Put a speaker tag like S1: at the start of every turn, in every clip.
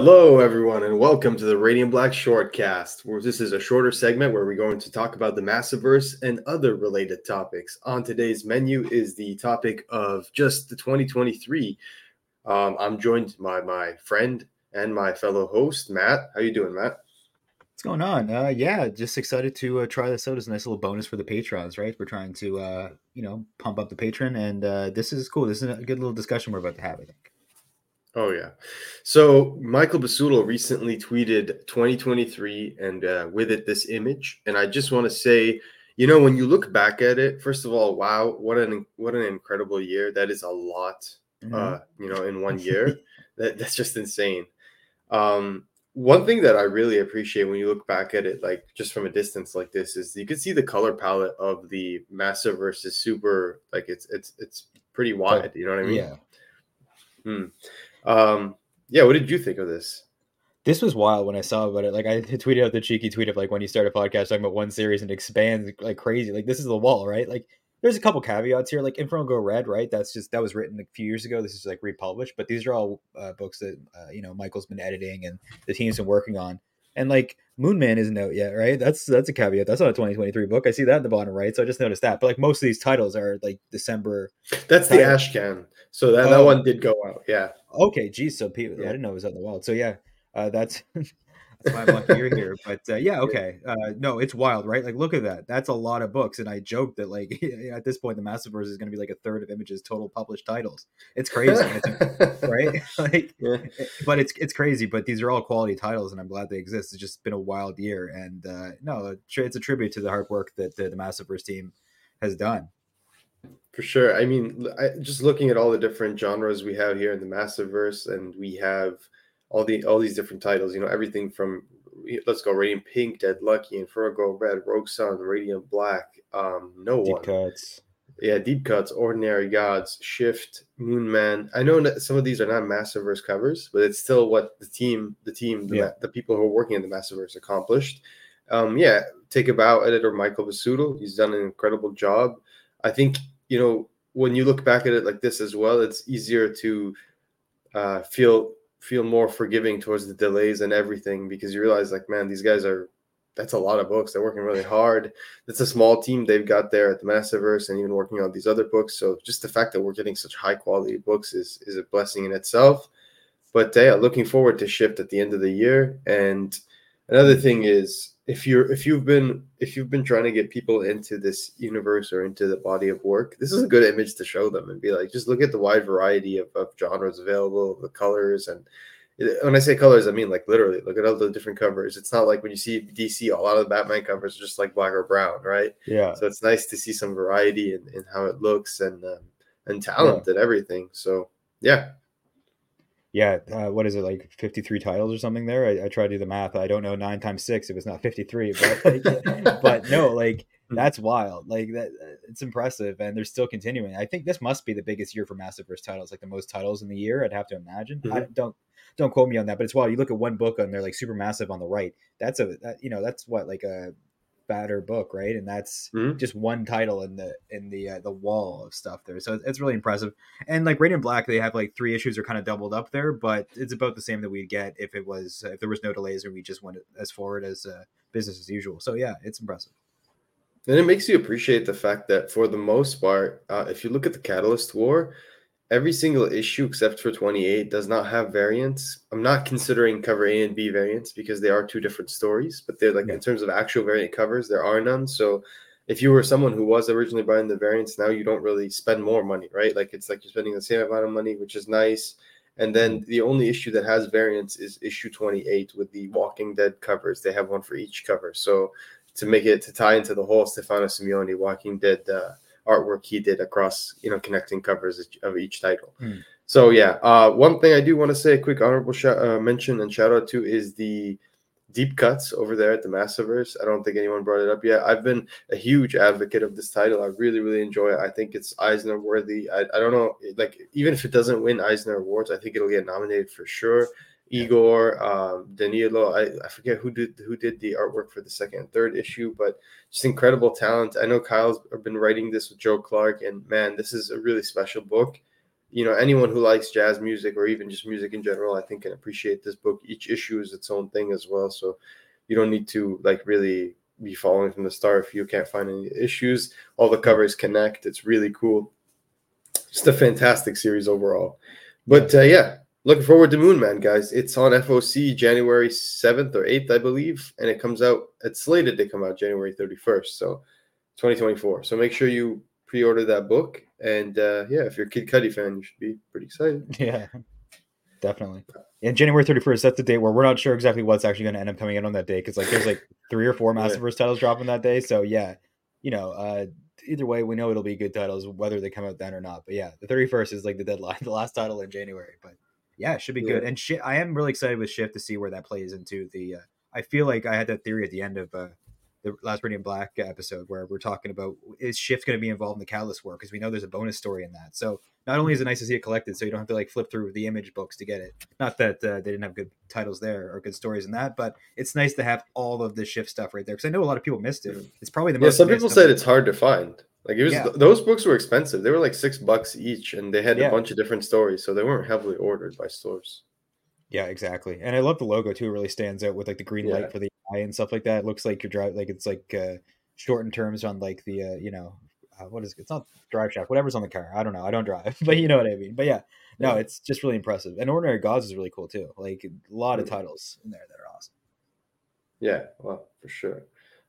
S1: Hello, everyone, and welcome to the Radiant Black Shortcast. Where this is a shorter segment where we're going to talk about the Massiverse and other related topics. On today's menu is the topic of just the 2023. Um, I'm joined by my friend and my fellow host, Matt. How you doing, Matt?
S2: What's going on? Uh, yeah, just excited to uh, try this out as a nice little bonus for the patrons, right? We're trying to, uh, you know, pump up the patron, and uh, this is cool. This is a good little discussion we're about to have, I think.
S1: Oh yeah. So Michael Busuttil recently tweeted 2023 and uh, with it this image. And I just want to say, you know, when you look back at it, first of all, wow, what an what an incredible year. That is a lot mm-hmm. uh, you know, in one year. that, that's just insane. Um, one thing that I really appreciate when you look back at it, like just from a distance like this, is you can see the color palette of the massive versus super. Like it's it's it's pretty wide. You know what I mean?
S2: Yeah.
S1: Hmm. Um, yeah, what did you think of this?
S2: This was wild when I saw about it. Like I tweeted out the cheeky tweet of like when you start a podcast talking about one series and expands like crazy. Like this is the wall, right? Like there's a couple caveats here. Like Inferno Girl Red, right? That's just that was written a few years ago. This is like republished, but these are all uh, books that uh, you know Michael's been editing and the team's been working on. And like Moon Man isn't out yet, right? That's that's a caveat. That's not a 2023 book. I see that in the bottom right, so I just noticed that. But like most of these titles are like December.
S1: That's the Ashcan. So that, that oh. one did go out. Yeah.
S2: Okay. Geez. So people, yeah, I didn't know it was out in the wild. So yeah, uh, that's that's why I'm lucky you're here. But uh, yeah, okay. Uh, no, it's wild, right? Like, look at that. That's a lot of books. And I joked that like at this point, the Massiverse is going to be like a third of Image's total published titles. It's crazy, it's, right? like, yeah. Eh, but it's it's crazy. But these are all quality titles, and I'm glad they exist. It's just been a wild year, and uh, no, it's a tribute to the hard work that the, the Massiverse team has done.
S1: For sure. I mean, I, just looking at all the different genres we have here in the Massiverse, and we have all the all these different titles. You know, everything from let's go Radiant Pink, Dead Lucky, Inferno Red, Rogue Sun, Radiant Black, um, no
S2: deep
S1: one.
S2: cuts.
S1: Yeah, deep cuts, ordinary gods, shift, moon man. I know that some of these are not Massiverse covers, but it's still what the team, the team, the, yeah. the people who are working in the Massiverse accomplished. Um, yeah, take a bow, editor Michael Busuttil. He's done an incredible job. I think you know when you look back at it like this as well, it's easier to uh, feel feel more forgiving towards the delays and everything because you realize like man these guys are that's a lot of books. They're working really hard. It's a small team they've got there at the massiverse and even working on these other books. So just the fact that we're getting such high quality books is is a blessing in itself. But yeah looking forward to shift at the end of the year. And another thing is if you're if you've been if you've been trying to get people into this universe or into the body of work this is a good image to show them and be like just look at the wide variety of, of genres available the colors and when i say colors i mean like literally look at all the different covers. It's not like when you see dc a lot of the batman covers are just like black or brown right?
S2: Yeah.
S1: So it's nice to see some variety in, in how it looks and um, and talent yeah. and everything. So yeah
S2: yeah, uh, what is it like 53 titles or something there? I, I tried to do the math. I don't know nine times six. It was not 53, but like, but no, like hmm. that's wild. Like that, uh, it's impressive, and they're still continuing. I think this must be the biggest year for massive Massiverse titles, like the most titles in the year. I'd have to imagine. Mm-hmm. I don't don't quote me on that, but it's wild. You look at one book and they're like super massive on the right. That's a that, you know that's what like a fatter book, right? And that's mm-hmm. just one title in the in the uh, the wall of stuff there. So it's really impressive. And like Radiant Black, they have like three issues are kind of doubled up there, but it's about the same that we'd get if it was if there was no delays and we just went as forward as uh, business as usual. So yeah, it's impressive.
S1: And it makes you appreciate the fact that for the most part, uh, if you look at the Catalyst War, every single issue except for 28 does not have variants. I'm not considering cover A and B variants because they are two different stories, but they're like yeah. in terms of actual variant covers, there are none. So if you were someone who was originally buying the variants, now you don't really spend more money, right? Like it's like you're spending the same amount of money, which is nice. And then mm-hmm. the only issue that has variants is issue 28 with the Walking Dead covers. They have one for each cover. So to make it to tie into the whole Stefano Simeone Walking Dead uh, artwork he did across you know connecting covers of each title. Mm. So yeah, uh, one thing I do want to say a quick honorable uh, mention and shout out to is the deep cuts over there at the Massiverse. I don't think anyone brought it up yet. I've been a huge advocate of this title. I really, really enjoy it. I think it's Eisner worthy. I, I don't know, like even if it doesn't win Eisner awards, I think it'll get nominated for sure. Igor, um, Danilo. I, I forget who did who did the artwork for the second and third issue, but just incredible talent. I know Kyle's been writing this with Joe Clark, and man, this is a really special book. you know anyone who likes jazz music or even just music in general, I think can appreciate this book. Each issue is its own thing as well, so you don't need to like really be following from the start if you can't find any issues. All the covers connect. It's really cool. Just a fantastic series overall. But uh, yeah, looking forward to Moon Man, guys. It's on FOC January 7th or 8th, I believe, and it comes out, it's slated to come out January 31st, so 2024. So make sure you pre order that book. And uh, yeah, if you're a Kid Cudi fan, you should be pretty excited.
S2: Yeah, definitely. And January 31st, that's the date where we're not sure exactly what's actually going to end up coming in on that day because like there's like three or four Massiverse yeah. titles dropping that day. So yeah, you know, uh, either way, we know it'll be good titles whether they come out then or not. But yeah, the 31st is like the deadline, the last title in January. But yeah, it should be yeah. good. And shit, I am really excited with Shift to see where that plays into the. Uh, I feel like I had that theory at the end of uh, the last Radiant Black episode where we're talking about is Shift going to be involved in the Catalyst War because we know there's a bonus story in that. So not only is it nice to see it collected, so you don't have to like flip through the image books to get it. Not that uh, they didn't have good titles there or good stories in that, but it's nice to have all of the Shift stuff right there because I know a lot of people missed it. Mm. It's probably the
S1: most. Yeah, some people said it's hard to find. Like it was yeah. those books were expensive. They were like six bucks each, and they had yeah. a bunch of different stories, so they weren't heavily ordered by stores.
S2: Yeah, exactly. And I love the logo too. It really stands out with like the green yeah. light for the eye and stuff like that. It looks like you're driving, like it's like uh, shortened terms on like the uh, you know uh, what is it? it's not drive shaft whatever's on the car. I don't know. I don't drive, but you know what I mean. But yeah, no, it's just really impressive. And Ordinary Gods is really cool too. Like a lot of mm. titles in there that are awesome.
S1: Yeah, well, for sure.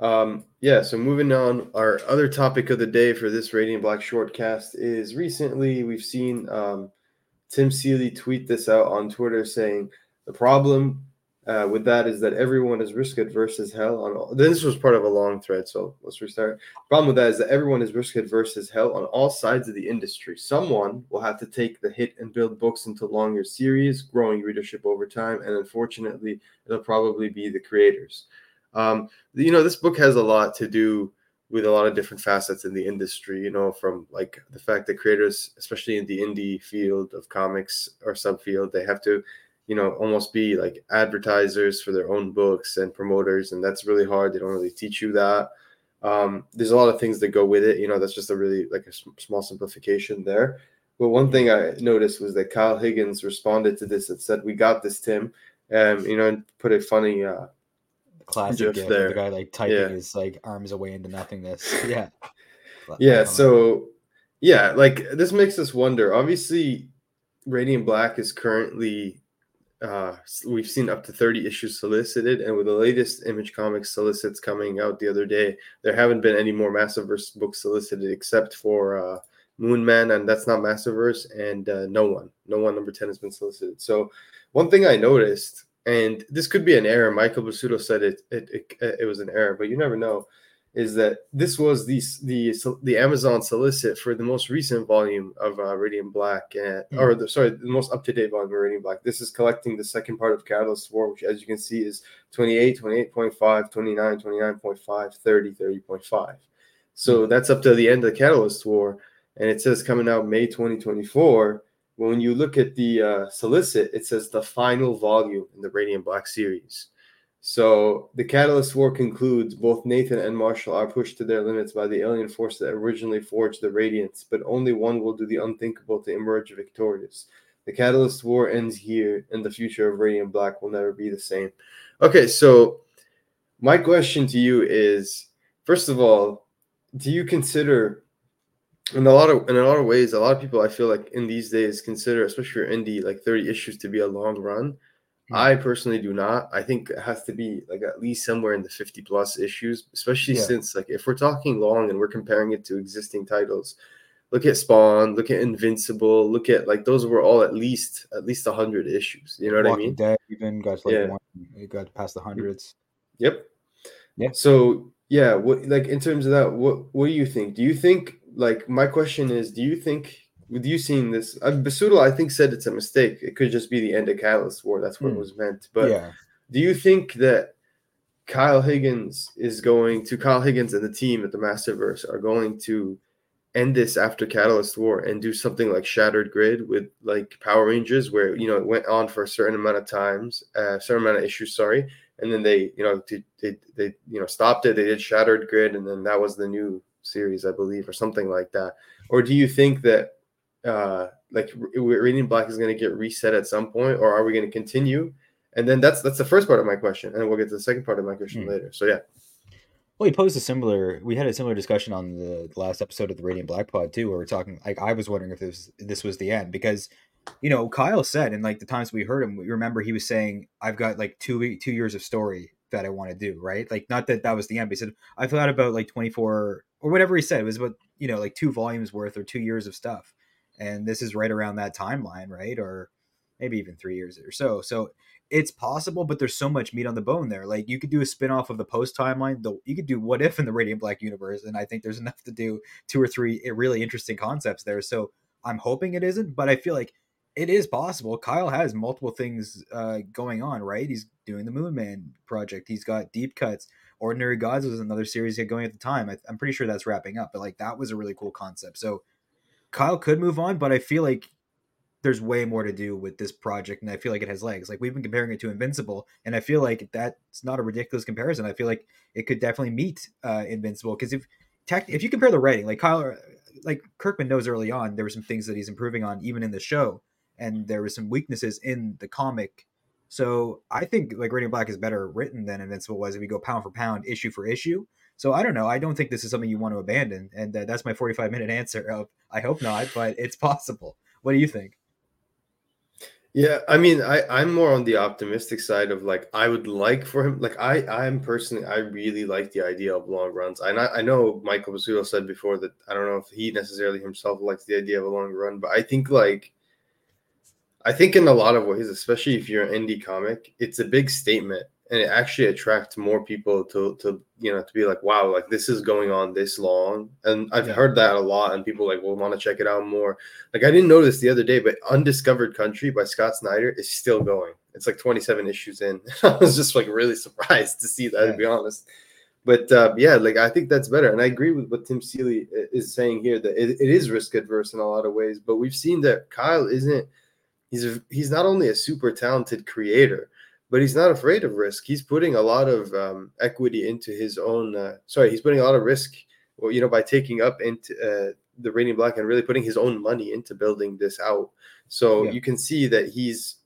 S1: Um, yeah, so moving on, our other topic of the day for this Radiant Black shortcast is recently we've seen um, Tim Seeley tweet this out on Twitter saying the problem uh, with that is that everyone is risk adverse as hell on all. This was part of a long thread, so let's restart. Problem with that is that everyone is risk adverse as hell on all sides of the industry. Someone will have to take the hit and build books into longer series, growing readership over time, and unfortunately, it'll probably be the creators. Um, you know, this book has a lot to do with a lot of different facets in the industry. You know, from like the fact that creators, especially in the indie field of comics or subfield, they have to you know almost be like advertisers for their own books and promoters and that's really hard they don't really teach you that um, there's a lot of things that go with it you know that's just a really like a small simplification there but one thing i noticed was that kyle higgins responded to this and said we got this tim um, you know and put a funny uh
S2: classic gif there. the guy like typing yeah. his like arms away into nothingness yeah
S1: yeah so yeah like this makes us wonder obviously radiant black is currently uh, we've seen up to 30 issues solicited, and with the latest Image Comics solicits coming out the other day, there haven't been any more Massiverse books solicited except for uh, Moon Man, and that's not Massiverse, and uh, No One. No One number 10 has been solicited. So, one thing I noticed, and this could be an error, Michael Busuttil said it, it, it, it was an error, but you never know is that this was the the the Amazon solicit for the most recent volume of uh, Radiant Black, and, mm. or the sorry, the most up to date volume of Radiant Black. This is collecting the second part of Catalyst War, which, as you can see, is 28, 28.5, 29, 29.5, 30, 30.5. So mm. that's up to the end of the Catalyst War, and it says coming out May 2024. When you look at the uh, solicit, it says the final volume in the Radiant Black series. So the Catalyst War concludes. Both Nathan and Marshall are pushed to their limits by the alien force that originally forged the Radiance, but only one will do the unthinkable to emerge victorious. The Catalyst War ends here, and the future of Radiant Black will never be the same. Okay, so my question to you is: first of all, do you consider, in a lot of in a lot of ways, a lot of people I feel like in these days consider, especially for indie, like thirty issues to be a long run. Hmm. I personally do not. I think it has to be like at least somewhere in the 50 plus issues, especially yeah. since like if we're talking long and we're comparing it to existing titles, look at Spawn, look at Invincible, look at like those were all at least at least 100 issues. You know what Walking I mean?
S2: Dead even got like yeah. one, it got past the hundreds.
S1: Yep. Yeah. So yeah, what like in terms of that, what what do you think? Do you think like my question is, do you think with you seeing this, uh, Busuttil, I think said it's a mistake. It could just be the end of Catalyst War. That's what mm. was meant. But yeah. do you think that Kyle Higgins is going to Kyle Higgins and the team at the Massiverse are going to end this after Catalyst War and do something like Shattered Grid with like Power Rangers, where you know it went on for a certain amount of times, a uh, certain amount of issues, sorry, and then they you know they, they they you know stopped it. They did Shattered Grid, and then that was the new series, I believe, or something like that. Or do you think that uh like Radiant Black is going to get reset at some point, or are we going to continue? And then that's that's the first part of my question, and we'll get to the second part of my question mm. later. So yeah.
S2: Well, he posed a similar. We had a similar discussion on the last episode of the Radiant Black Pod too, where we're talking. Like, I was wondering if this this was the end because, you know, Kyle said, and like the times we heard him, we remember he was saying, "I've got like two two years of story that I want to do." Right? Like, not that that was the end. But he said, "I've got about like twenty four or whatever he said. It was about you know like two volumes worth or two years of stuff." and this is right around that timeline, right? Or maybe even three years or so. So it's possible, but there's so much meat on the bone there. Like you could do a spin-off of the post timeline, though you could do what if in the Radiant Black universe, and I think there's enough to do two or three really interesting concepts there. So I'm hoping it isn't, but I feel like it is possible. Kyle has multiple things uh, going on, right? He's doing the Moonman project. He's got deep cuts. Ordinary Gods was another series he had going at the time. I, I'm pretty sure that's wrapping up, but like that was a really cool concept. So Kyle could move on, but I feel like there's way more to do with this project, and I feel like it has legs. Like we've been comparing it to Invincible, and I feel like that's not a ridiculous comparison. I feel like it could definitely meet uh, Invincible because if tech, if you compare the writing, like Kyle, like Kirkman knows early on, there were some things that he's improving on, even in the show, and there were some weaknesses in the comic. So I think like Radiant Black is better written than Invincible was if we go pound for pound, issue for issue. So I don't know. I don't think this is something you want to abandon, and uh, that's my 45 minute answer. Of I hope not, but it's possible. What do you think?
S1: Yeah, I mean, I I'm more on the optimistic side of like I would like for him. Like I I'm personally I really like the idea of long runs. And I I know Michael Busuttil said before that I don't know if he necessarily himself likes the idea of a long run, but I think like I think in a lot of ways, especially if you're an indie comic, it's a big statement and it actually attracts more people to to you know to be like wow like this is going on this long. And i've yeah. heard that a lot and people like will want to check it out more. Like i didn't notice the other day but undiscovered country by scott snyder is still going. It's like 27 issues in. I was just like really surprised to see that yeah. to be honest. But uh, yeah like i think that's better and i agree with what tim seeley is saying here that it, it is risk adverse in a lot of ways but we've seen that kyle isn't he's a, he's not only a super talented creator but he's not afraid of risk. He's putting a lot of um, equity into his own. Uh, sorry, he's putting a lot of risk. Well, you know, by taking up into uh, the Radiant Black and really putting his own money into building this out. So yeah. you can see that he's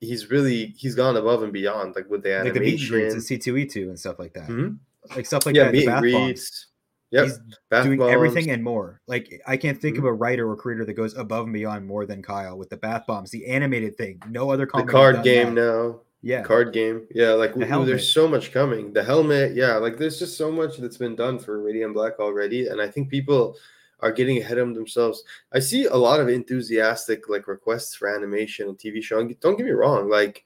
S1: he's really he's gone above and beyond, like with the animation, like the meet
S2: greets and C two E two and stuff like that, mm-hmm. like stuff like yeah, that. Meet and greets. Yep. He's doing everything and more. Like I can't think mm-hmm. of a writer or creator that goes above and beyond more than Kyle with the bath bombs, the animated thing. No other
S1: comic. The card game that. now. Yeah. Card game. Yeah, like the ooh, there's so much coming. The helmet, yeah, like there's just so much that's been done for Radiant Black already. And I think people are getting ahead of themselves. I see a lot of enthusiastic like requests for animation and TV show. And don't get me wrong, like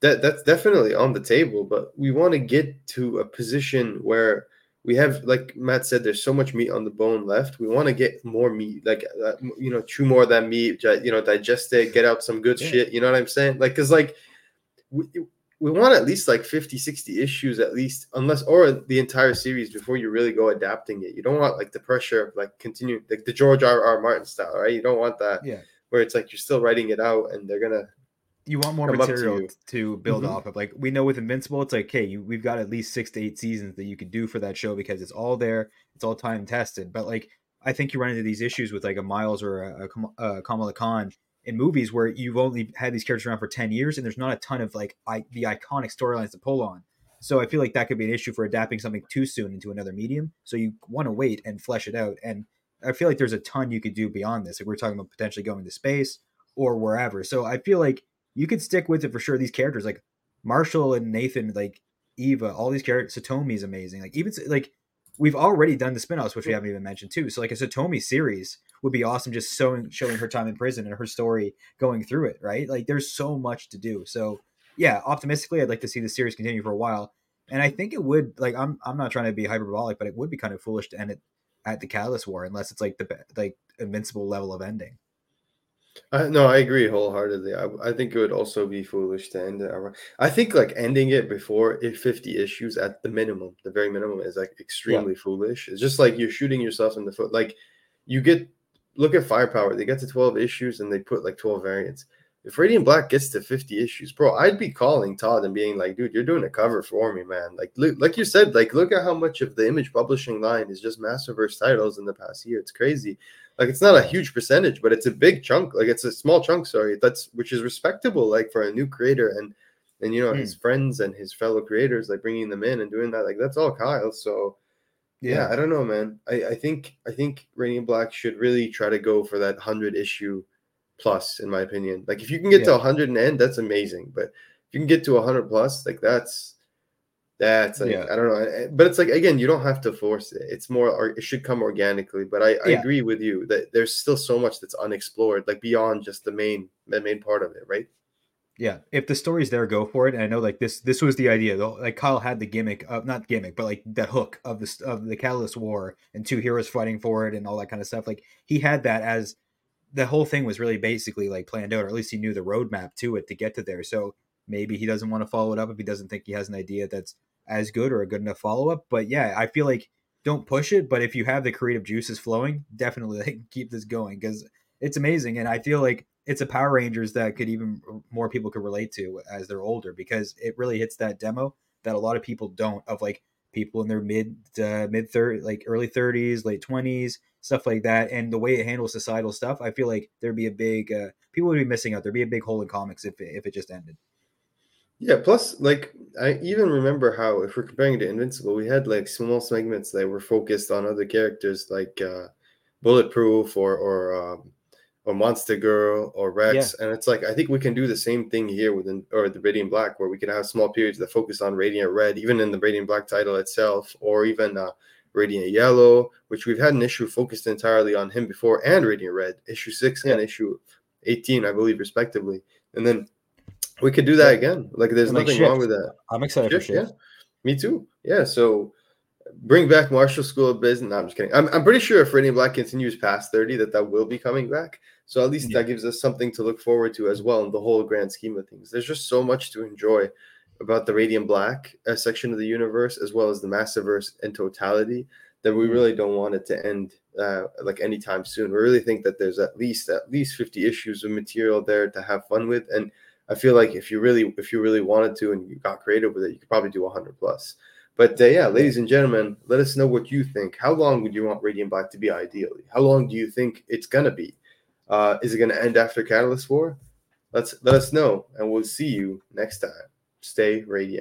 S1: that that's definitely on the table, but we want to get to a position where we have like Matt said there's so much meat on the bone left. We want to get more meat, like uh, you know, chew more of that meat, you know, digest it, get out some good yeah. shit, you know what I'm saying? Like cuz like we, we want at least like 50 60 issues at least unless or the entire series before you really go adapting it you don't want like the pressure of like continue like the george r r martin style right you don't want that
S2: yeah
S1: where it's like you're still writing it out and they're gonna
S2: you want more material to, to, build mm-hmm. off of. Like we know with invincible it's like hey you, we've got at least six to eight seasons that you could do for that show because it's all there it's all time tested. But like i think you run into these issues with like a miles or a, a, a kamala khan in movies where you've only had these characters around for 10 years and there's not a ton of like I, the iconic storylines to pull on. So i feel like that could be an issue for adapting something too soon into another medium. So you want to wait and flesh it out. And i feel like there's a ton you could do beyond this Like we're talking about potentially going to space or wherever. So i feel like you could stick with it for sure. These characters like marshall and nathan like eva all these characters satomi is amazing. Like even like we've already done the spin-offs which we haven't even mentioned too. So like a satomi series would be awesome just showing showing her time in prison and her story going through it right? Like there's so much to do. So yeah optimistically i'd like to see the series continue for a while. And i think it would like i'm i'm not trying to be hyperbolic but it would be kind of foolish to end it at the catalyst war unless it's like the like invincible level of ending
S1: uh, no, I agree wholeheartedly. I, I think it would also be foolish to end it. I think like ending it before it 50 issues at the minimum, the very minimum is like extremely yeah. foolish. It's just like you're shooting yourself in the foot. Like you get look at firepower. They get to 12 issues and they put like 12 variants. If Radiant Black gets to 50 issues, bro, I'd be calling Todd and being like, dude, you're doing a cover for me, man. Like, look, like you said, like, look at how much of the image publishing line is just Massiverse titles in the past year. It's crazy. Like, it's not a huge percentage, but it's a big chunk. Like, it's a small chunk, sorry. That's which is respectable, like, for a new creator and and you know, mm. his friends and his fellow creators, like bringing them in and doing that. Like, that's all Kyle. So, yeah, I don't know, man. I, I think I think Radiant Black should really try to go for that hundred issue plus, in my opinion. Like if you can get yeah. to hundred and end, that's amazing. But if you can get to hundred plus, like that's that's like, yeah. I don't know. But it's like again, you don't have to force it. It's more or it should come organically. But I, I yeah. agree with you that there's still so much that's unexplored, like beyond just the main the main part of it, right?
S2: Yeah, if the story's there, go for it. And I know like this this was the idea though. Like Kyle had the gimmick of not gimmick, but like that hook of the of the Catalyst War and two heroes fighting for it and all that kind of stuff. Like he had that as the whole thing was really basically like planned out, or at least he knew the roadmap to it to get to there. So maybe he doesn't want to follow it up if he doesn't think he has an idea that's as good or a good enough follow up. But yeah, I feel like don't push it. But if you have the creative juices flowing, definitely like, keep this going because it's amazing. And I feel like it's a Power Rangers that could even more people could relate to as they're older because it really hits that demo that a lot of people don't of like people in their mid uh, mid thirty like early 30s late 20s stuff like that. And the way it handles societal stuff i feel like there'd be a big uh, people would be missing out. There'd be a big hole in comics if it, if it just ended.
S1: Yeah plus like i even remember how if we're comparing to invincible we had like small segments that were focused on other characters like uh bulletproof or or um, or Monster Girl or Rex. Yeah. And it's like I think we can do the same thing here within or the Radiant Black, where we can have small periods that focus on Radiant Red, even in the Radiant Black title itself, or even uh, Radiant Yellow, which we've had an issue focused entirely on him before, and Radiant Red, issue six yeah. and issue 18, I believe, respectively. And then we could do that yeah. again. Like there's nothing wrong with that.
S2: I'm excited Shift, for Shift.
S1: Yeah. Me too. Yeah. So bring back Marshall School of Business. No, I'm just kidding. I'm, I'm pretty sure if Radiant Black continues past 30, that that will be coming back. So at least yeah. that gives us something to look forward to as well in the whole grand scheme of things. There's just so much to enjoy about the Radiant Black uh, section of the universe, as well as the Massiverse in totality, that we mm-hmm. really don't want it to end uh, like anytime soon. We really think that there's at least at least 50 issues of material there to have fun with, and I feel like if you really if you really wanted to and you got creative with it, you could probably do 100 plus. But uh, yeah, ladies and gentlemen, let us know what you think. How long would you want Radiant Black to be ideally? How long do you think it's gonna be? Uh, is it gonna end after Catalyst War? Let's let us know, and we'll see you next time. Stay radiant.